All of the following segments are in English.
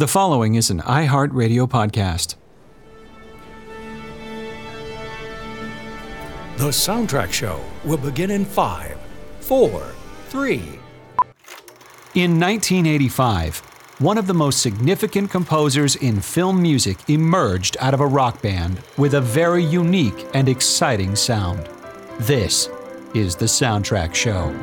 The following is an iHeartRadio podcast. The Soundtrack Show will begin in five, four, three. In 1985, one of the most significant composers in film music emerged out of a rock band with a very unique and exciting sound. This is The Soundtrack Show.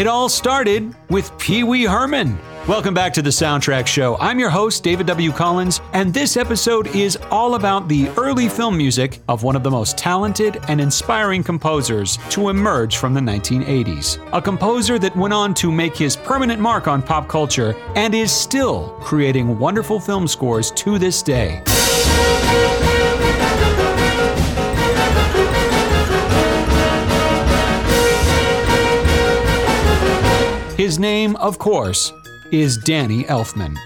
It all started with Pee Wee Herman. Welcome back to the Soundtrack Show. I'm your host, David W. Collins, and this episode is all about the early film music of one of the most talented and inspiring composers to emerge from the 1980s. A composer that went on to make his permanent mark on pop culture and is still creating wonderful film scores to this day. His name, of course, is Danny Elfman,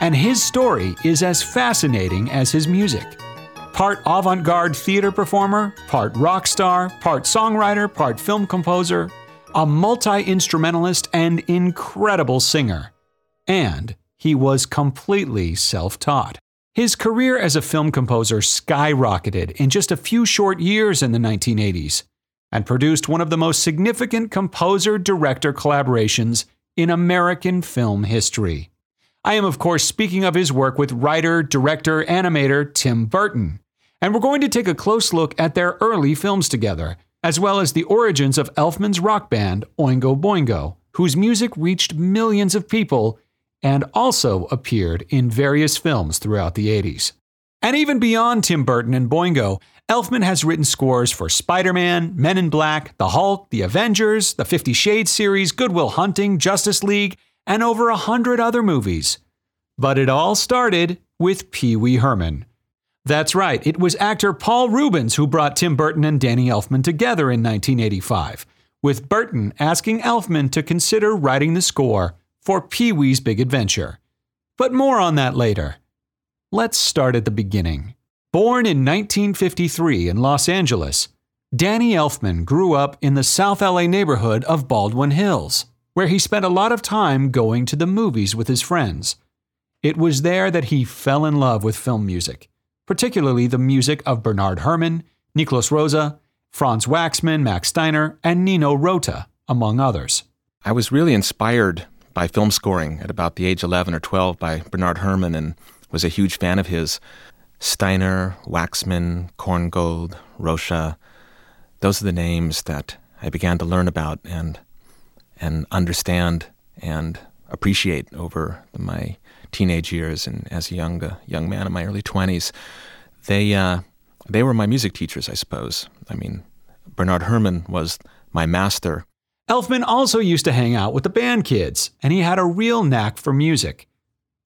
and his story is as fascinating as his music. Part avant garde theater performer, part rock star, part songwriter, part film composer, a multi instrumentalist, and incredible singer. And he was completely self taught. His career as a film composer skyrocketed in just a few short years in the 1980s and produced one of the most significant composer director collaborations in American film history. I am, of course, speaking of his work with writer, director, animator Tim Burton. And we're going to take a close look at their early films together, as well as the origins of Elfman's rock band, Oingo Boingo, whose music reached millions of people and also appeared in various films throughout the 80s. And even beyond Tim Burton and Boingo, Elfman has written scores for Spider Man, Men in Black, The Hulk, The Avengers, the Fifty Shades series, Good Will Hunting, Justice League, and over a hundred other movies. But it all started with Pee Wee Herman. That's right, it was actor Paul Reubens who brought Tim Burton and Danny Elfman together in 1985, with Burton asking Elfman to consider writing the score for Pee Wee's Big Adventure. But more on that later. Let's start at the beginning. Born in 1953 in Los Angeles, Danny Elfman grew up in the South LA neighborhood of Baldwin Hills, where he spent a lot of time going to the movies with his friends. It was there that he fell in love with film music, particularly the music of Bernard Herrmann, Miklós Rózsa, Franz Waxman, Max Steiner, and Nino Rota, among others. I was really inspired by film scoring at about the age 11 or 12 by Bernard Herrmann and was a huge fan of his. Steiner, Waxman, Korngold, Rózsa, those are the names that I began to learn about and and understand and appreciate over my teenage years and as a young uh, young man in my early 20s. They uh, they were my music teachers, I suppose. I mean, Bernard Herrmann was my master. Elfman also used to hang out with the band kids, and he had a real knack for music.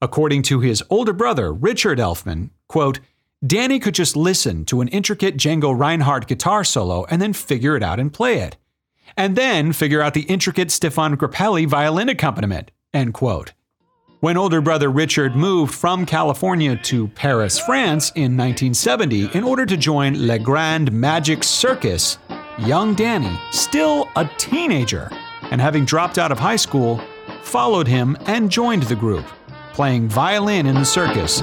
According to his older brother, Richard Elfman, quote, Danny could just listen to an intricate Django Reinhardt guitar solo and then figure it out and play it. And then figure out the intricate Stefan Grappelli violin accompaniment, end quote. When older brother Richard moved from California to Paris, France in 1970 in order to join Le Grand Magic Circus, young Danny, still a teenager and having dropped out of high school, followed him and joined the group, playing violin in the circus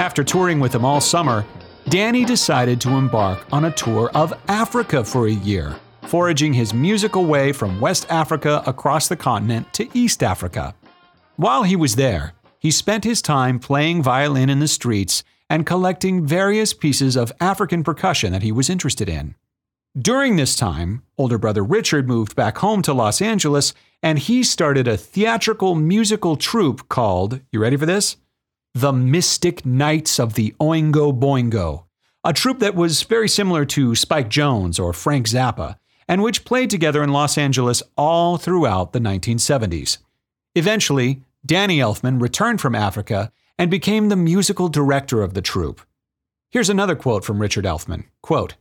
After touring with him all summer, Danny decided to embark on a tour of Africa for a year, foraging his musical way from West Africa across the continent to East Africa. While he was there, he spent his time playing violin in the streets and collecting various pieces of African percussion that he was interested in. During this time, older brother Richard moved back home to Los Angeles and he started a theatrical musical troupe called, you ready for this? The Mystic Knights of the Oingo Boingo, a troupe that was very similar to Spike Jones or Frank Zappa, and which played together in Los Angeles all throughout the 1970s. Eventually, Danny Elfman returned from Africa and became the musical director of the troupe. Here's another quote from Richard Elfman quote,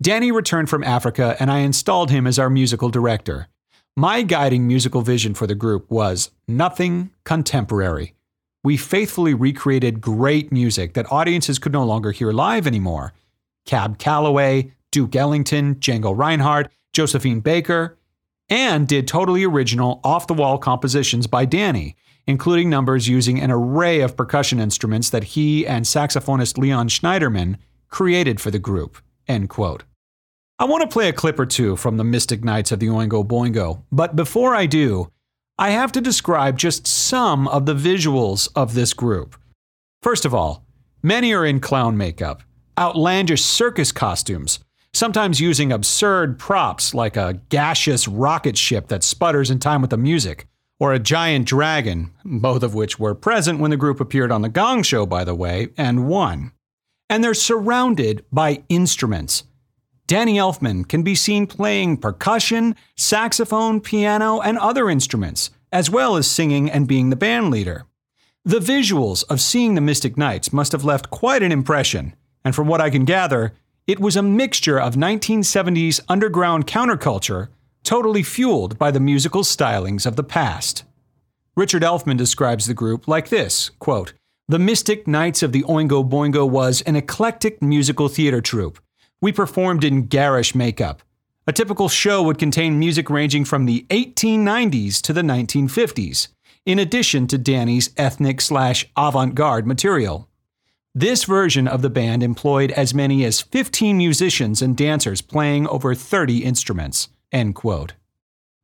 Danny returned from Africa and I installed him as our musical director. My guiding musical vision for the group was nothing contemporary we faithfully recreated great music that audiences could no longer hear live anymore. Cab Calloway, Duke Ellington, Django Reinhardt, Josephine Baker, and did totally original, off the wall compositions by Danny, including numbers using an array of percussion instruments that he and saxophonist Leon Schneiderman created for the group. End quote. I want to play a clip or two from the Mystic Knights of the Oingo Boingo, but before I do, I have to describe just some of the visuals of this group. First of all, many are in clown makeup, outlandish circus costumes, sometimes using absurd props like a gaseous rocket ship that sputters in time with the music, or a giant dragon, both of which were present when the group appeared on The Gong Show, by the way, and won. And they're surrounded by instruments Danny Elfman can be seen playing percussion, saxophone, piano, and other instruments, as well as singing and being the band leader. The visuals of seeing the Mystic Knights must have left quite an impression, and from what I can gather, it was a mixture of 1970s underground counterculture, totally fueled by the musical stylings of the past. Richard Elfman describes the group like this quote, The Mystic Knights of the Oingo Boingo was an eclectic musical theater troupe we performed in garish makeup. A typical show would contain music ranging from the 1890s to the 1950s, in addition to Danny's ethnic slash avant garde material. This version of the band employed as many as 15 musicians and dancers playing over 30 instruments. End quote.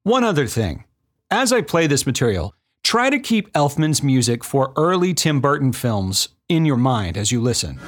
One other thing. As I play this material, try to keep Elfman's music for early Tim Burton films in your mind as you listen.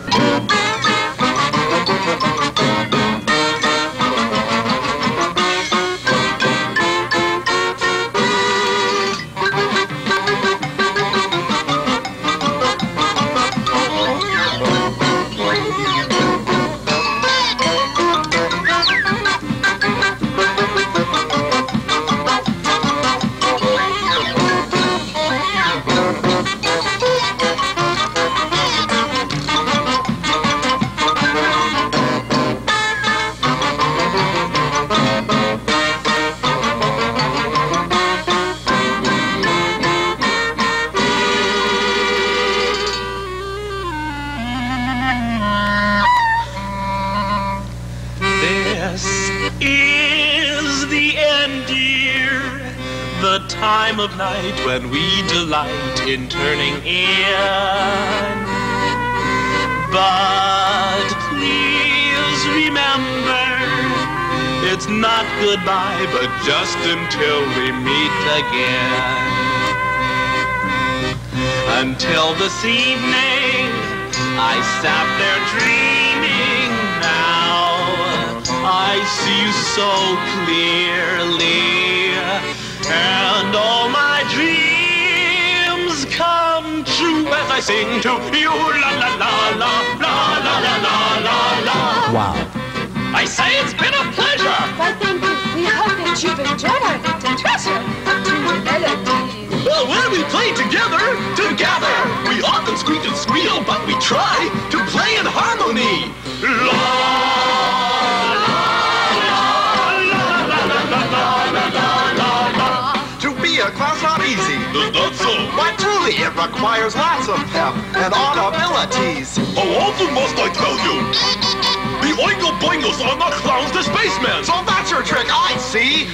Of night when we delight in turning in. But please remember, it's not goodbye, but just until we meet again. Until this evening, I sat there dreaming now. I see you so clearly, and all my dreams come true as I sing to you. La la la la la la la la la la. Wow. I say it's been a pleasure. Why, thank you. We hope that you've enjoyed our vintage treasure of true. Well, when we play together, together, we often squeak and squeal, but we try to play in harmony. La, Why it requires lots of pep and audibilities. How often must I tell you? The Oingo Boingos are not clowns, they're spacemen. So that's your trick, I see.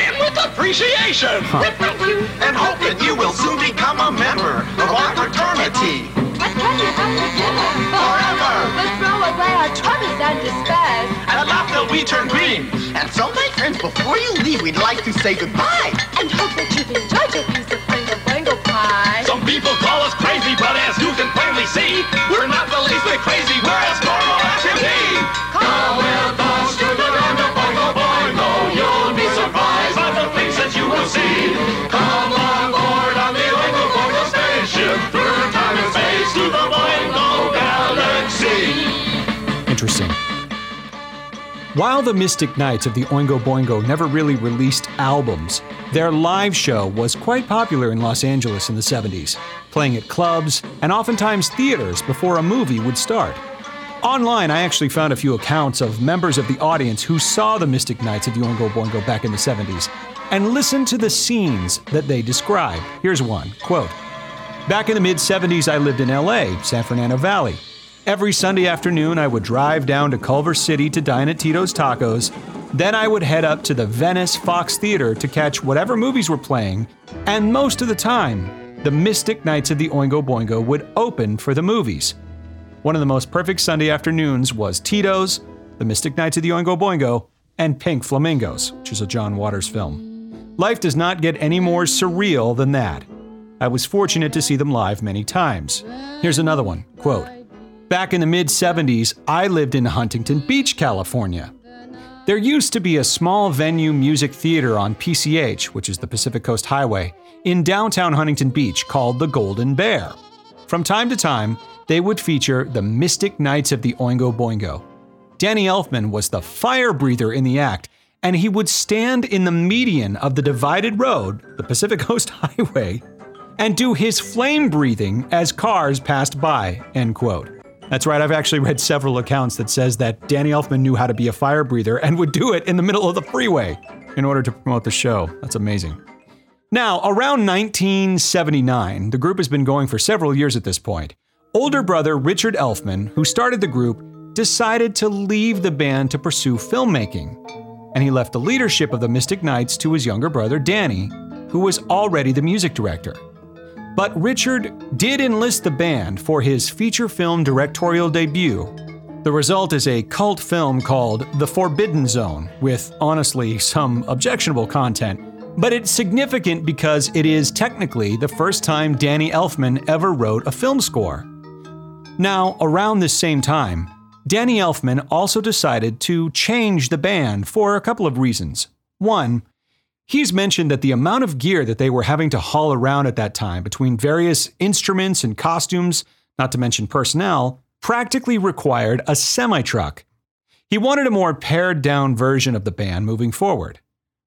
And with appreciation. Thank you. And hope that you will soon become a member of our fraternity. We turn green. And so, my friends, before you leave, we'd like to say goodbye. And hope that you've enjoyed your piece of Oingo Boingo pie. Some people call us crazy, but as you can plainly see, we're not the least bit crazy, we're as normal While the Mystic Knights of the Oingo Boingo never really released albums, their live show was quite popular in Los Angeles in the 70s, playing at clubs and oftentimes theaters before a movie would start. Online, I actually found a few accounts of members of the audience who saw the Mystic Knights of the Oingo Boingo back in the 70s and listened to the scenes that they describe. Here's one quote, Back in the mid 70s, I lived in LA, San Fernando Valley. Every Sunday afternoon, I would drive down to Culver City to dine at Tito's Tacos. Then I would head up to the Venice Fox Theater to catch whatever movies were playing, and most of the time, the Mystic Knights of the Oingo Boingo would open for the movies. One of the most perfect Sunday afternoons was Tito's, the Mystic Knights of the Oingo Boingo, and Pink Flamingos, which is a John Waters film. Life does not get any more surreal than that. I was fortunate to see them live many times. Here's another one quote, Back in the mid 70s, I lived in Huntington Beach, California. There used to be a small venue music theater on PCH, which is the Pacific Coast Highway, in downtown Huntington Beach called the Golden Bear. From time to time, they would feature the Mystic Knights of the Oingo Boingo. Danny Elfman was the fire breather in the act, and he would stand in the median of the divided road, the Pacific Coast Highway, and do his flame breathing as cars passed by. End quote. That's right, I've actually read several accounts that says that Danny Elfman knew how to be a fire breather and would do it in the middle of the freeway in order to promote the show. That's amazing. Now, around 1979, the group has been going for several years at this point. Older brother Richard Elfman, who started the group, decided to leave the band to pursue filmmaking. And he left the leadership of the Mystic Knights to his younger brother Danny, who was already the music director. But Richard did enlist the band for his feature film directorial debut. The result is a cult film called The Forbidden Zone, with honestly some objectionable content. But it's significant because it is technically the first time Danny Elfman ever wrote a film score. Now, around this same time, Danny Elfman also decided to change the band for a couple of reasons. One, He's mentioned that the amount of gear that they were having to haul around at that time between various instruments and costumes, not to mention personnel, practically required a semi truck. He wanted a more pared down version of the band moving forward.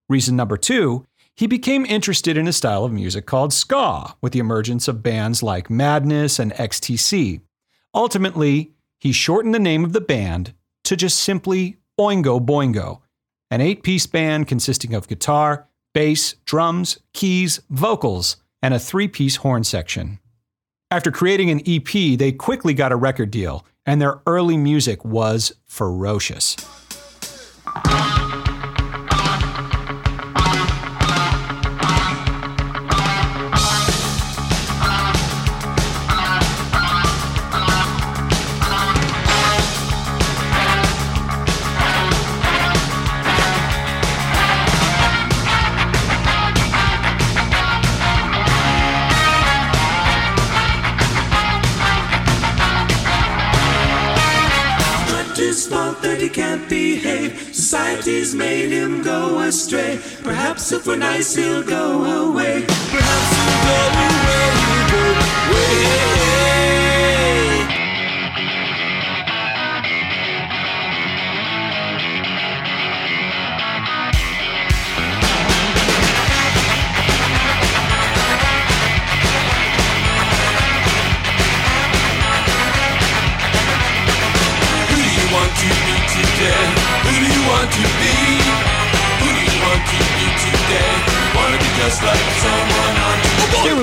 Reason number two, he became interested in a style of music called ska with the emergence of bands like Madness and XTC. Ultimately, he shortened the name of the band to just simply Oingo Boingo, an eight piece band consisting of guitar, bass, drums, keys, vocals, and a three piece horn section. After creating an EP, they quickly got a record deal, and their early music was ferocious. He can't behave. Society's made him go astray. Perhaps if we're nice, he'll go away. Perhaps he'll go away, go away.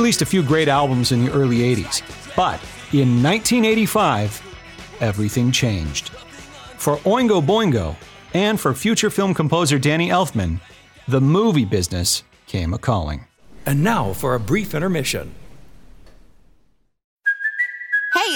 Released a few great albums in the early 80s, but in 1985, everything changed. For Oingo Boingo and for future film composer Danny Elfman, the movie business came a calling. And now for a brief intermission.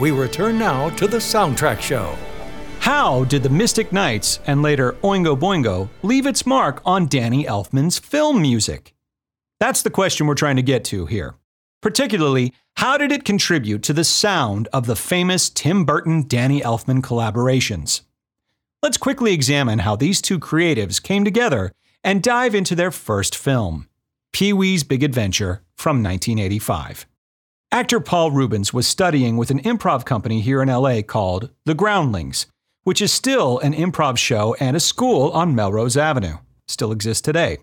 We return now to the soundtrack show. How did the Mystic Knights and later Oingo Boingo leave its mark on Danny Elfman's film music? That's the question we're trying to get to here. Particularly, how did it contribute to the sound of the famous Tim Burton Danny Elfman collaborations? Let's quickly examine how these two creatives came together and dive into their first film, Pee Wee's Big Adventure from 1985. Actor Paul Reubens was studying with an improv company here in LA called The Groundlings, which is still an improv show and a school on Melrose Avenue. Still exists today.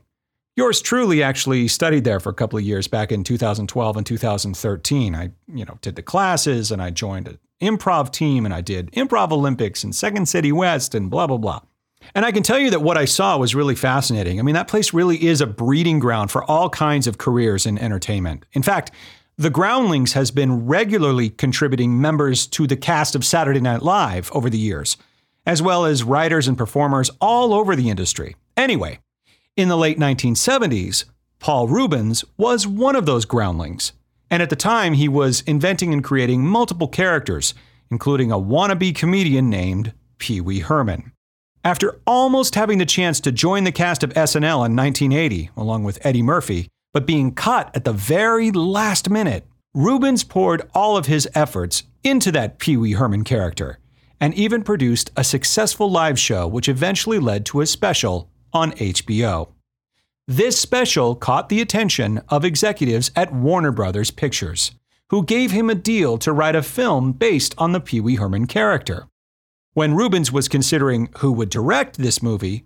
Yours truly actually studied there for a couple of years back in 2012 and 2013. I, you know, did the classes and I joined an improv team and I did Improv Olympics in Second City West and blah blah blah. And I can tell you that what I saw was really fascinating. I mean, that place really is a breeding ground for all kinds of careers in entertainment. In fact, the Groundlings has been regularly contributing members to the cast of Saturday Night Live over the years, as well as writers and performers all over the industry. Anyway, in the late 1970s, Paul Reubens was one of those groundlings. And at the time, he was inventing and creating multiple characters, including a wannabe comedian named Pee Wee Herman. After almost having the chance to join the cast of SNL in 1980, along with Eddie Murphy, but being cut at the very last minute, Reubens poured all of his efforts into that Pee Wee Herman character and even produced a successful live show which eventually led to a special on HBO. This special caught the attention of executives at Warner Brothers Pictures, who gave him a deal to write a film based on the Pee Wee Herman character. When Reubens was considering who would direct this movie,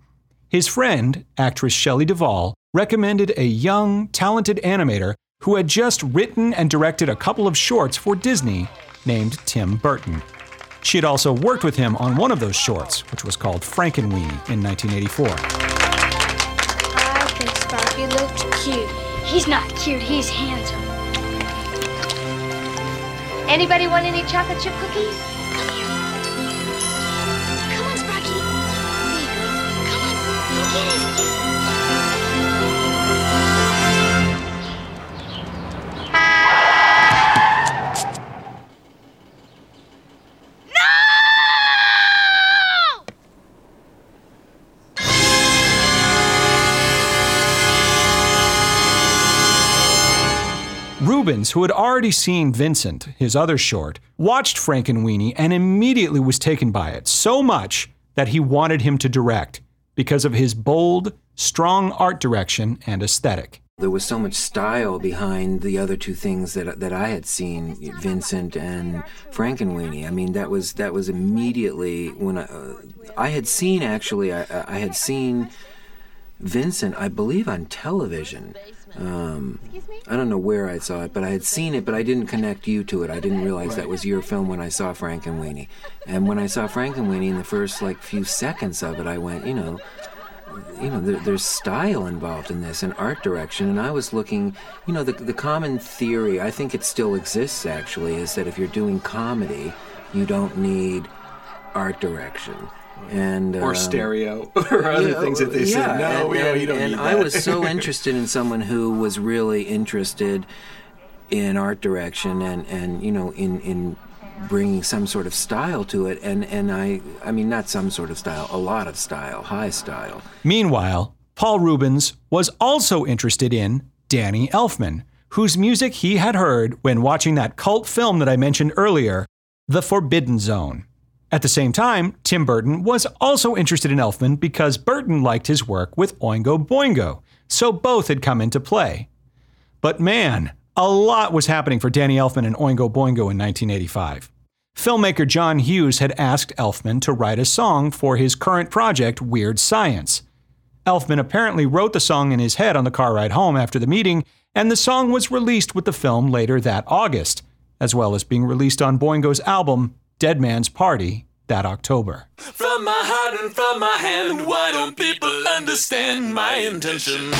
his friend, actress Shelley Duvall, recommended a young, talented animator who had just written and directed a couple of shorts for Disney named Tim Burton. She had also worked with him on one of those shorts, which was called Frankenweenie in 1984. I think Sparky looks cute. He's not cute, he's handsome. Anybody want any chocolate chip cookies? Come here. Come on, Sparky. Come on, get it. Reubens, who had already seen Vincent, his other short, watched Frankenweenie and immediately was taken by it so much that he wanted him to direct because of his bold, strong art direction and aesthetic. There was so much style behind the other two things that that I had seen, Vincent and Frankenweenie. I mean, that was that was immediately when I uh, I had seen actually I, I had seen Vincent, I believe, on television. Um, I don't know where I saw it, but I had seen it, but I didn't connect you to it. I didn't realize that was your film when I saw Frankenweenie. And when I saw Frankenweenie in the first like few seconds of it, I went, you know, you know, there, there's style involved in this and art direction. And I was looking, you know, the, the common theory, I think it still exists actually, is that if you're doing comedy, you don't need art direction. And or um, stereo or other yeah, things that they yeah, said. No, and, we and, you don't and need I that." was so interested in someone who was really interested in art direction and, and you know in in bringing some sort of style to it and and I I mean not some sort of style a lot of style high style Meanwhile, Paul Reubens was also interested in Danny Elfman, whose music he had heard when watching that cult film that I mentioned earlier, The Forbidden Zone. At the same time, Tim Burton was also interested in Elfman because Burton liked his work with Oingo Boingo, so both had come into play. But man, a lot was happening for Danny Elfman and Oingo Boingo in 1985. Filmmaker John Hughes had asked Elfman to write a song for his current project, Weird Science. Elfman apparently wrote the song in his head on the car ride home after the meeting, and the song was released with the film later that August, as well as being released on Boingo's album, Dead Man's Party, that October. From my heart and from my hand, why don't people understand my intention?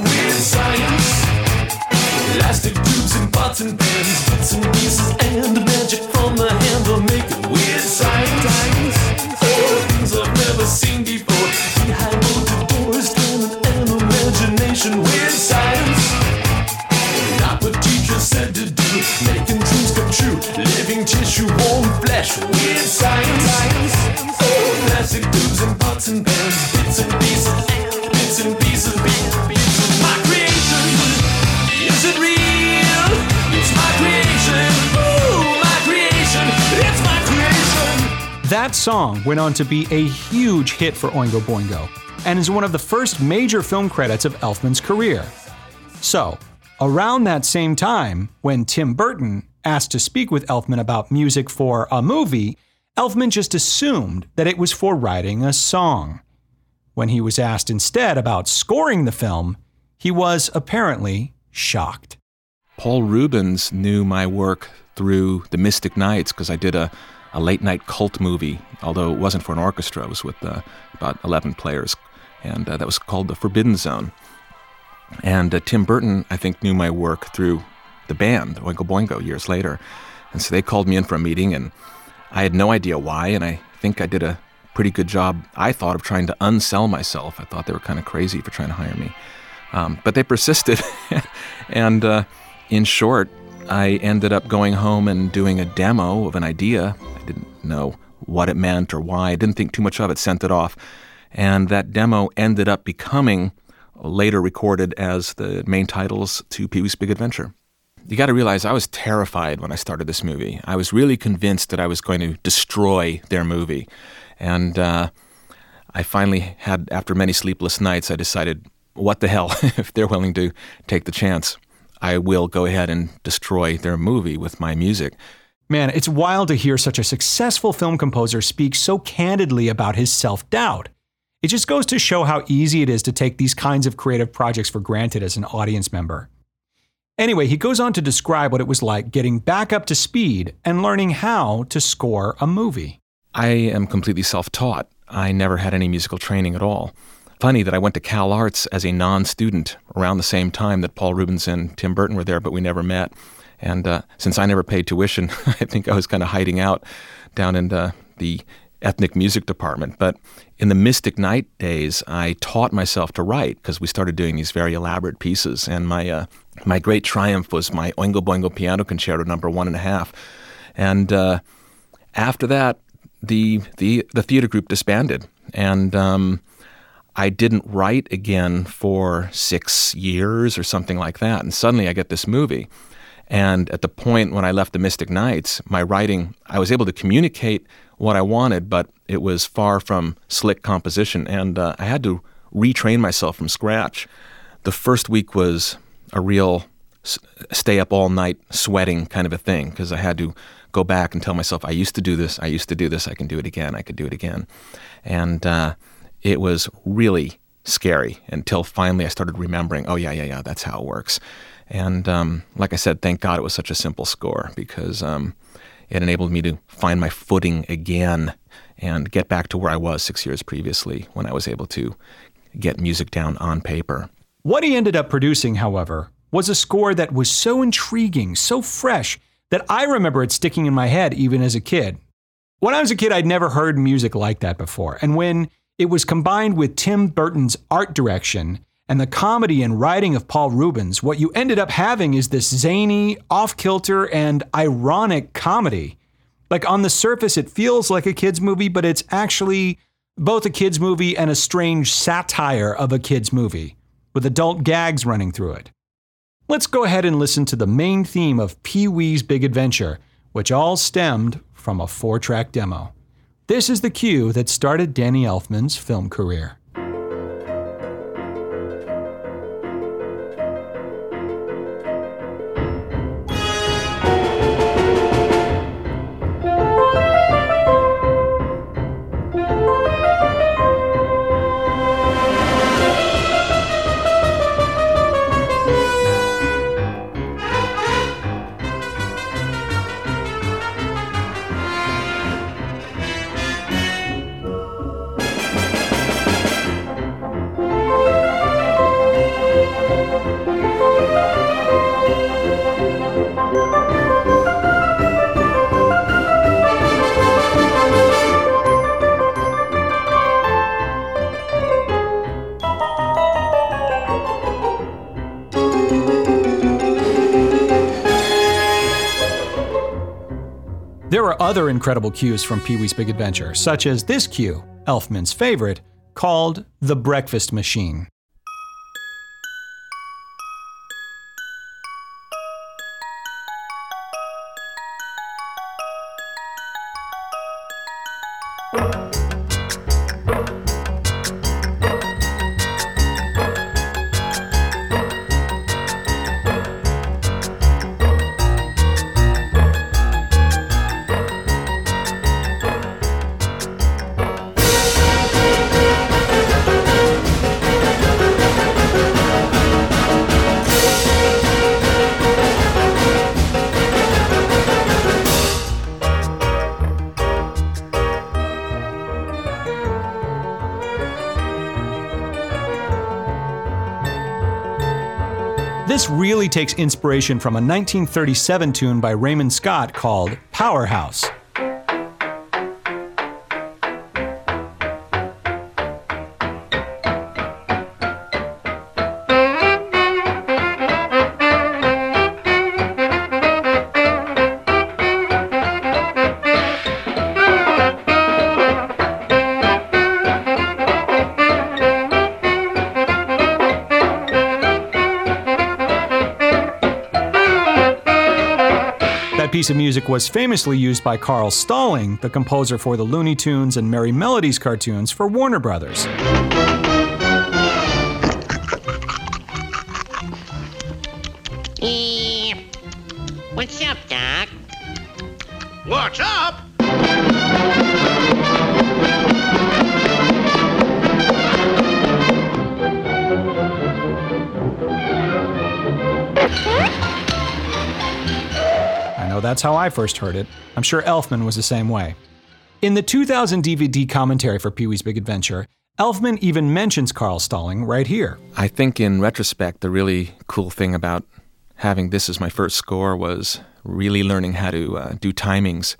Weird science, elastic tubes and pots and pans, bits and pieces and magic from the hand are making weird science. Bits and pieces, bits and That song went on to be a huge hit for Oingo Boingo and is one of the first major film credits of Elfman's career. So, around that same time, when Tim Burton asked to speak with Elfman about music for a movie, Elfman just assumed that it was for writing a song. When he was asked instead about scoring the film, he was apparently shocked. Paul Reubens knew my work through the Mystic Knights because I did a, a late night cult movie, although it wasn't for an orchestra, it was with uh, about 11 players, and uh, that was called The Forbidden Zone. And uh, Tim Burton, I think, knew my work through the band, Oingo Boingo, years later. And so they called me in for a meeting, and I had no idea why, and I think I did a pretty good job, I thought, of trying to unsell myself. I thought they were kind of crazy for trying to hire me. Um, but they persisted. and uh, in short, I ended up going home and doing a demo of an idea. I didn't know what it meant or why. I didn't think too much of it, sent it off. And that demo ended up becoming later recorded as the main titles to Pee Wee's Big Adventure. You got to realize I was terrified when I started this movie. I was really convinced that I was going to destroy their movie. And uh, I finally had, after many sleepless nights, I decided, what the hell, if they're willing to take the chance, I will go ahead and destroy their movie with my music. Man, it's wild to hear such a successful film composer speak so candidly about his self doubt. It just goes to show how easy it is to take these kinds of creative projects for granted as an audience member. Anyway, he goes on to describe what it was like getting back up to speed and learning how to score a movie. I am completely self taught. I never had any musical training at all. Funny that I went to CalArts as a non student around the same time that Paul Reubens and Tim Burton were there, but we never met. And uh, since I never paid tuition, I think I was kind of hiding out down in the, the ethnic music department. But in the Mystic Knight days, I taught myself to write because we started doing these very elaborate pieces. And my uh, my great triumph was my Oingo Boingo Piano Concerto number one and a half. And uh, after that, the the the theater group disbanded, and um, I didn't write again for six years or something like that. And suddenly, I get this movie. And at the point when I left the Mystic Knights, my writing, I was able to communicate what I wanted, but it was far from slick composition, and uh, I had to retrain myself from scratch. The first week was a real s- stay up all night sweating kind of a thing because I had to go back and tell myself, I used to do this, I used to do this, I can do it again, I could do it again. And uh, it was really scary until finally I started remembering, oh, yeah, yeah, yeah, that's how it works. And um, like I said, thank God it was such a simple score because um, it enabled me to find my footing again and get back to where I was six years previously when I was able to get music down on paper. What he ended up producing, however, was a score that was so intriguing, so fresh, that I remember it sticking in my head even as a kid. When I was a kid, I'd never heard music like that before. And when it was combined with Tim Burton's art direction and the comedy and writing of Paul Reubens, what you ended up having is this zany, off kilter, and ironic comedy. Like on the surface, it feels like a kid's movie, but it's actually both a kid's movie and a strange satire of a kid's movie, with adult gags running through it. Let's go ahead and listen to the main theme of Pee Wee's Big Adventure, which all stemmed from a four track demo. This is the cue that started Danny Elfman's film career. Are other incredible cues from Pee Wee's Big Adventure, such as this cue, Elfman's favorite, called The Breakfast Machine. This really takes inspiration from a 1937 tune by Raymond Scott called Powerhouse. Piece of music was famously used by Carl Stalling, the composer for the Looney Tunes and Merrie Melodies cartoons for Warner Brothers. First heard it. I'm sure Elfman was the same way. In the 2000 DVD commentary for Pee Wee's Big Adventure, Elfman even mentions Carl Stalling right here. I think in retrospect, the really cool thing about having this as my first score was really learning how to uh, do timings.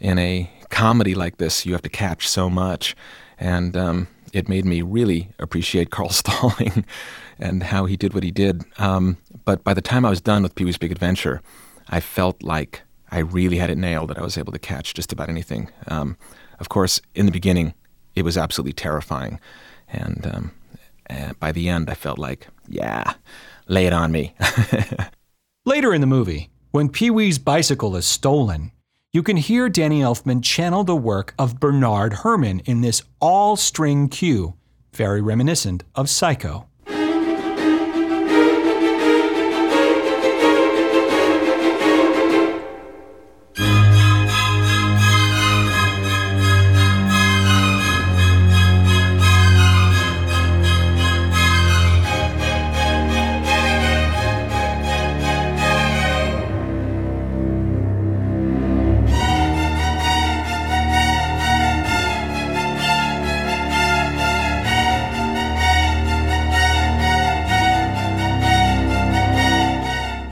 In a comedy like this, you have to catch so much. And um, it made me really appreciate Carl Stalling and how he did what he did. Um, but by the time I was done with Pee Wee's Big Adventure, I felt like I really had it nailed, that I was able to catch just about anything. Um, of course, in the beginning, it was absolutely terrifying. And um, uh, by the end, I felt like, yeah, lay it on me. Later in the movie, when Pee Wee's bicycle is stolen, you can hear Danny Elfman channel the work of Bernard Herrmann in this all string cue, very reminiscent of Psycho.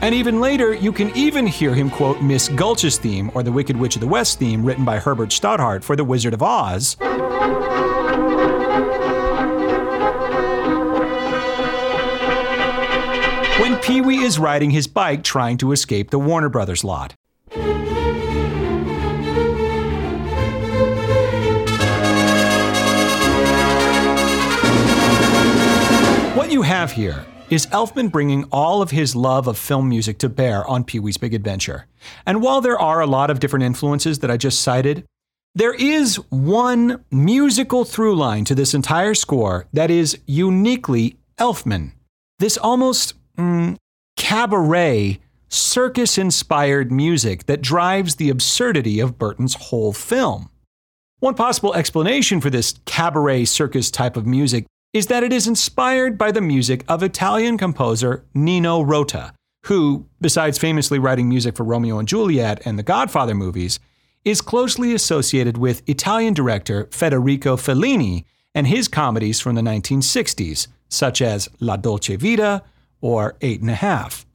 And even later, you can even hear him quote Miss Gulch's theme or the Wicked Witch of the West theme written by Herbert Stothart for The Wizard of Oz. When Pee Wee is riding his bike trying to escape the Warner Brothers lot. What you have here is Elfman bringing all of his love of film music to bear on Pee Wee's Big Adventure. And while there are a lot of different influences that I just cited, there is one musical through line to this entire score that is uniquely Elfman. This almost mm, cabaret, circus inspired music that drives the absurdity of Burton's whole film. One possible explanation for this cabaret circus type of music is that it is inspired by the music of Italian composer Nino Rota, who, besides famously writing music for Romeo and Juliet and the Godfather movies, is closely associated with Italian director Federico Fellini and his comedies from the 1960s, such as La Dolce Vita or Eight and a Half.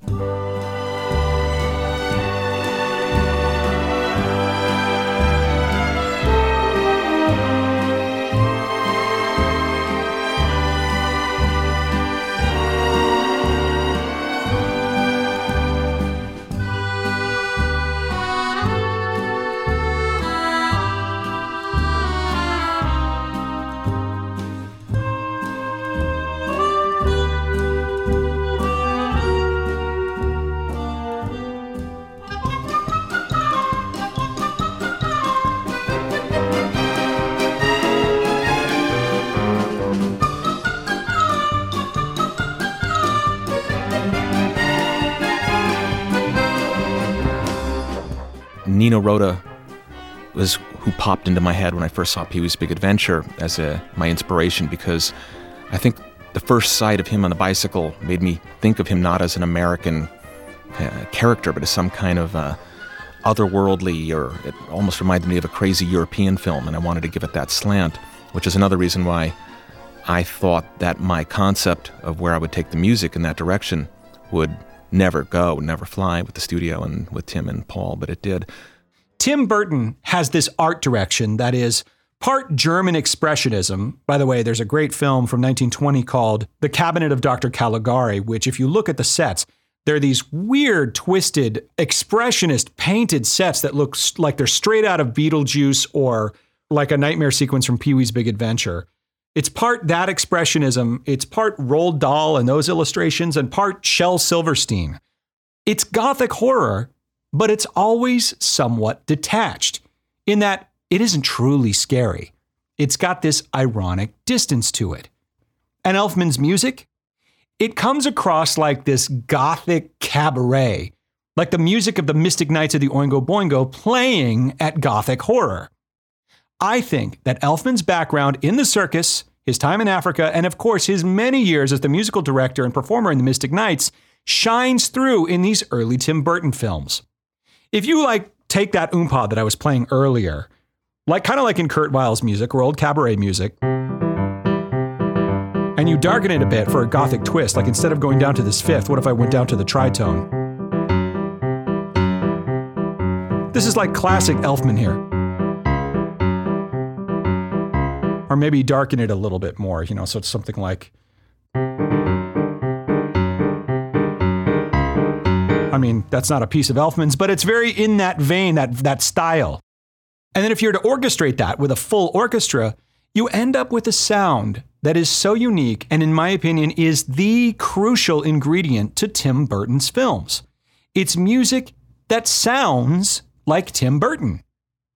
Nino Rota was who popped into my head when I first saw Pee Wee's Big Adventure as a, my inspiration because I think the first sight of him on the bicycle made me think of him not as an American uh, character, but as some kind of uh, otherworldly, or it almost reminded me of a crazy European film, and I wanted to give it that slant, which is another reason why I thought that my concept of where I would take the music in that direction would never go, never fly with the studio and with Tim and Paul, but it did. Tim Burton has this art direction that is part German expressionism. By the way, there's a great film from 1920 called The Cabinet of Dr. Caligari, which, if you look at the sets, they're these weird, twisted, expressionist painted sets that look like they're straight out of Beetlejuice or like a nightmare sequence from Pee Wee's Big Adventure. It's part that expressionism, it's part Roald Dahl and those illustrations, and part Shel Silverstein. It's gothic horror, but it's always somewhat detached in that it isn't truly scary. It's got this ironic distance to it. And Elfman's music? It comes across like this gothic cabaret, like the music of the Mystic Knights of the Oingo Boingo playing at gothic horror. I think that Elfman's background in the circus, his time in Africa, and of course his many years as the musical director and performer in the Mystic Knights shines through in these early Tim Burton films. If you like take that oompa that I was playing earlier, like kind of like in Kurt Weill's music or old cabaret music, and you darken it a bit for a gothic twist, like instead of going down to this fifth, what if I went down to the tritone? This is like classic Elfman here. Or maybe darken it a little bit more, you know, so it's something like. I mean, that's not a piece of Elfman's, but it's very in that vein, that, that style. And then if you were to orchestrate that with a full orchestra, you end up with a sound that is so unique and, in my opinion, is the crucial ingredient to Tim Burton's films. It's music that sounds like Tim Burton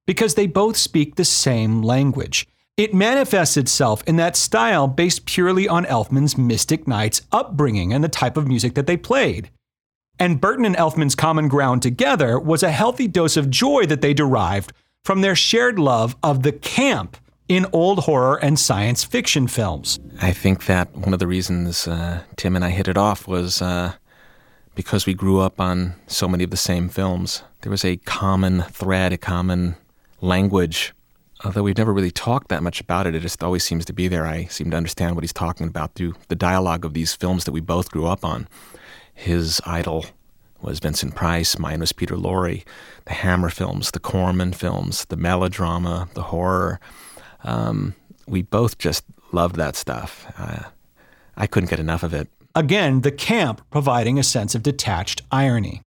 because they both speak the same language. It manifests itself in that style based purely on Elfman's Mystic Knights upbringing and the type of music that they played. And Burton and Elfman's common ground together was a healthy dose of joy that they derived from their shared love of the camp in old horror and science fiction films. I think that one of the reasons uh, Tim and I hit it off was uh, because we grew up on so many of the same films. There was a common thread, a common language. Although we've never really talked that much about it, it just always seems to be there. I seem to understand what he's talking about through the dialogue of these films that we both grew up on. His idol was Vincent Price, mine was Peter Lorre. The Hammer films, the Corman films, the melodrama, the horror. Um, we both just loved that stuff. Uh, I couldn't get enough of it. Again, the camp providing a sense of detached irony.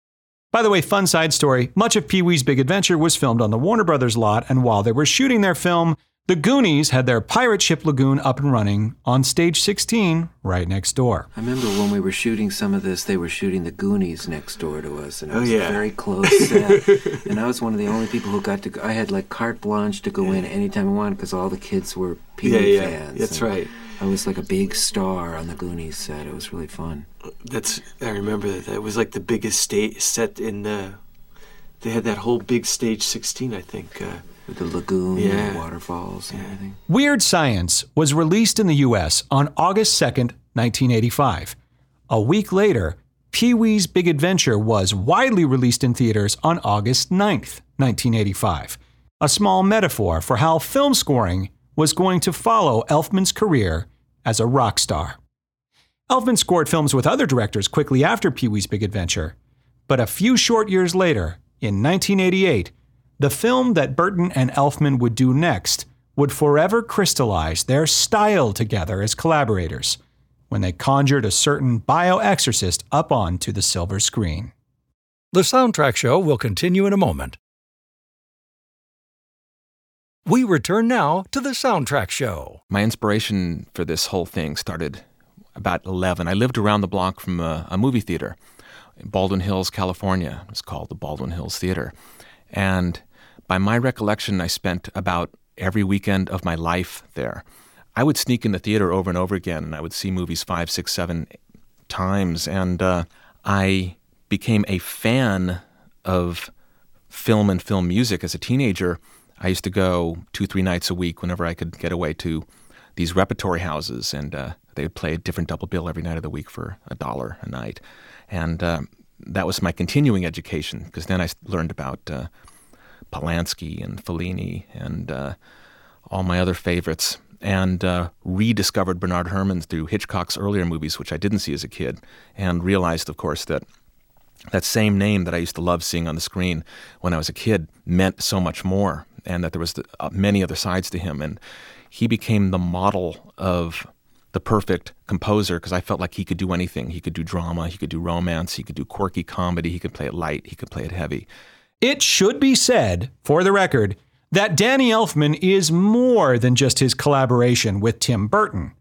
By the way, fun side story much of Pee Wee's Big Adventure was filmed on the Warner Brothers lot, and while they were shooting their film, the Goonies had their pirate ship lagoon up and running on stage 16 right next door. I remember when we were shooting some of this, they were shooting the Goonies next door to us, and it Oh, was yeah. a very close set. and I was one of the only people who got to. Go, I had like carte blanche to go in anytime I wanted because all the kids were Pee Yeah, Wee yeah, fans. that's right. I was like a big star on the Goonies set. It was really fun. That's I remember that. That was like the biggest stage set in the. They had that whole big stage 16, I think. Uh, With the lagoon, Yeah. and waterfalls, and everything. Weird Science was released in the US on August 2nd, 1985. A week later, Pee Wee's Big Adventure was widely released in theaters on August 9th, 1985. A small metaphor for how film scoring was going to follow Elfman's career as a rock star. Elfman scored films with other directors quickly after Pee Wee's Big Adventure, but a few short years later, in 1988, the film that Burton and Elfman would do next would forever crystallize their style together as collaborators when they conjured a certain bioexorcist up onto the silver screen. The soundtrack show will continue in a moment. We return now to the soundtrack show. My inspiration for this whole thing started about 11. I lived around the block from a, a movie theater in Baldwin Hills, California. It was called the Baldwin Hills Theater. And by my recollection, I spent about every weekend of my life there. I would sneak in the theater over and over again, and I would see movies five, six, seven times. And uh, I became a fan of film and film music as a teenager. I used to go two, three nights a week whenever I could get away to these repertory houses, and uh, they would play a different double bill every night of the week for a dollar a night. And uh, that was my continuing education because then I learned about uh, Polanski and Fellini and uh, all my other favorites, and uh, rediscovered Bernard Herrmann through Hitchcock's earlier movies, which I didn't see as a kid, and realized, of course, that that same name that I used to love seeing on the screen when I was a kid meant so much more, and that there was the, uh, many other sides to him, and he became the model of the perfect composer because I felt like he could do anything. He could do drama, he could do romance, he could do quirky comedy, he could play it light, he could play it heavy. It should be said, for the record, that Danny Elfman is more than just his collaboration with Tim Burton.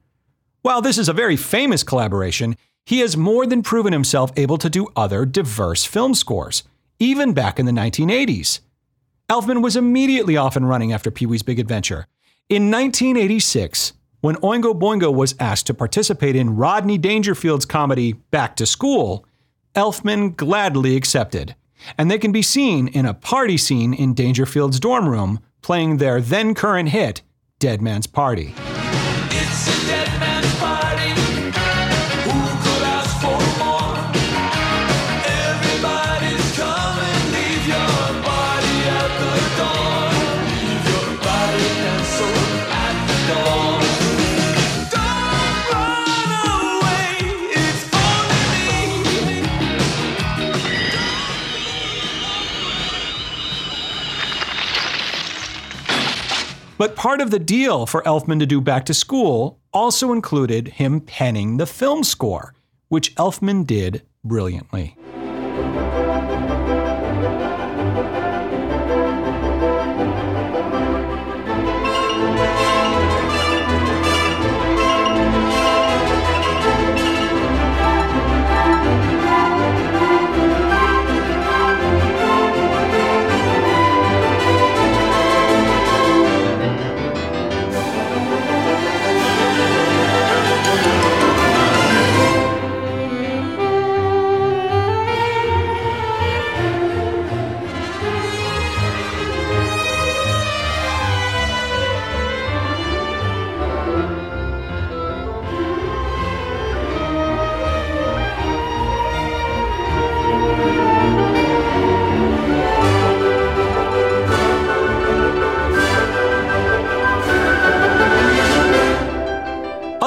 While this is a very famous collaboration, he has more than proven himself able to do other diverse film scores, even back in the 1980s. Elfman was immediately off and running after Pee Wee's Big Adventure. In 1986, when Oingo Boingo was asked to participate in Rodney Dangerfield's comedy Back to School, Elfman gladly accepted, and they can be seen in a party scene in Dangerfield's dorm room playing their then current hit, Dead Man's Party. But part of the deal for Elfman to do Back to School also included him penning the film score, which Elfman did brilliantly.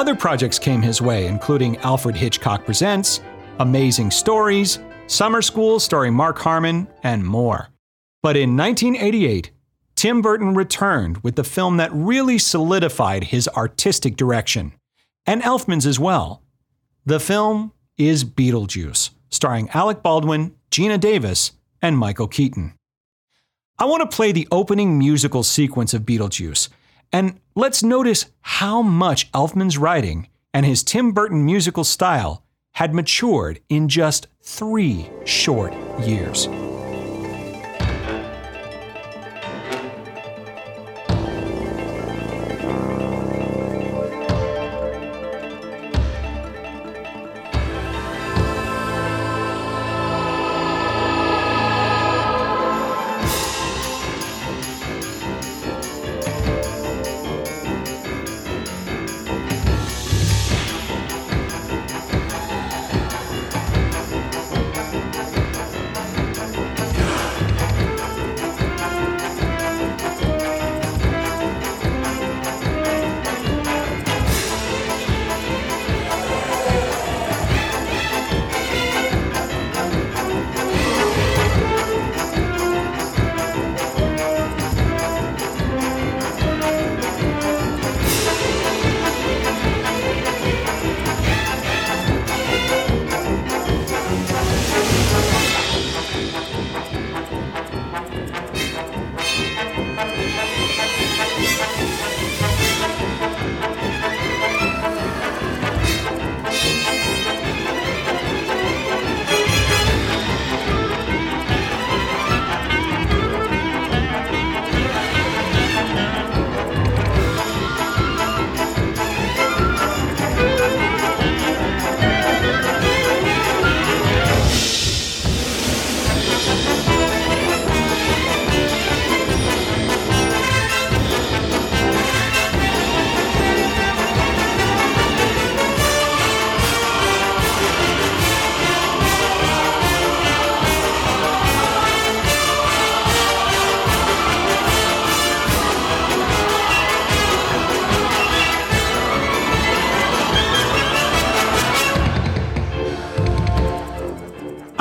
Other projects came his way, including Alfred Hitchcock Presents, Amazing Stories, Summer School starring Mark Harmon, and more. But in 1988, Tim Burton returned with the film that really solidified his artistic direction, and Elfman's as well. The film is Beetlejuice, starring Alec Baldwin, Geena Davis, and Michael Keaton. I want to play the opening musical sequence of Beetlejuice, and let's notice how much Elfman's writing and his Tim Burton musical style had matured in just three short years.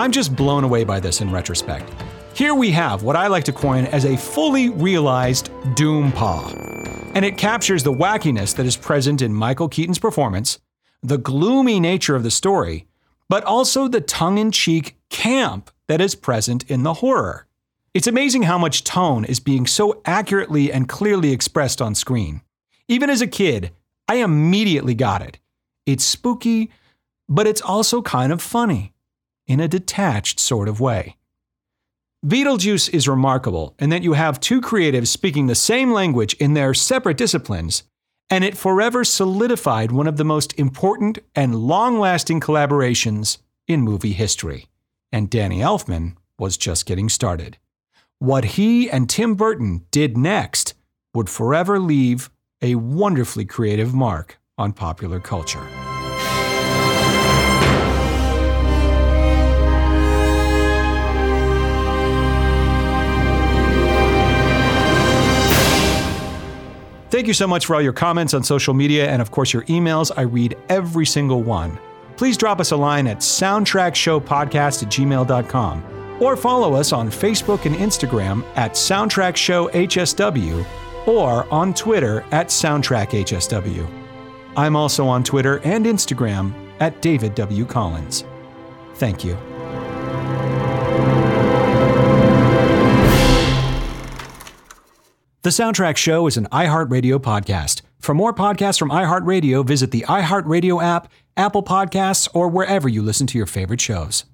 I'm just blown away by this in retrospect. Here we have what I like to coin as a fully realized Doom-pah. And it captures the wackiness that is present in Michael Keaton's performance, the gloomy nature of the story, but also the tongue in cheek camp that is present in the horror. It's amazing how much tone is being so accurately and clearly expressed on screen. Even as a kid, I immediately got it. It's spooky, but it's also kind of funny in a detached sort of way. Beetlejuice is remarkable in that you have two creatives speaking the same language in their separate disciplines, and it forever solidified one of the most important and long lasting collaborations in movie history. And Danny Elfman was just getting started. What he and Tim Burton did next would forever leave a wonderfully creative mark on popular culture. Thank you so much for all your comments on social media and, of course, your emails. I read every single one. Please drop us a line at soundtrackshowpodcast at gmail.com or follow us on Facebook and Instagram at soundtrackshowhsw or on Twitter at soundtrackhsw. I'm also on Twitter and Instagram at David W. Collins. Thank you. The Soundtrack Show is an iHeartRadio podcast. For more podcasts from iHeartRadio, visit the iHeartRadio app, Apple Podcasts, or wherever you listen to your favorite shows.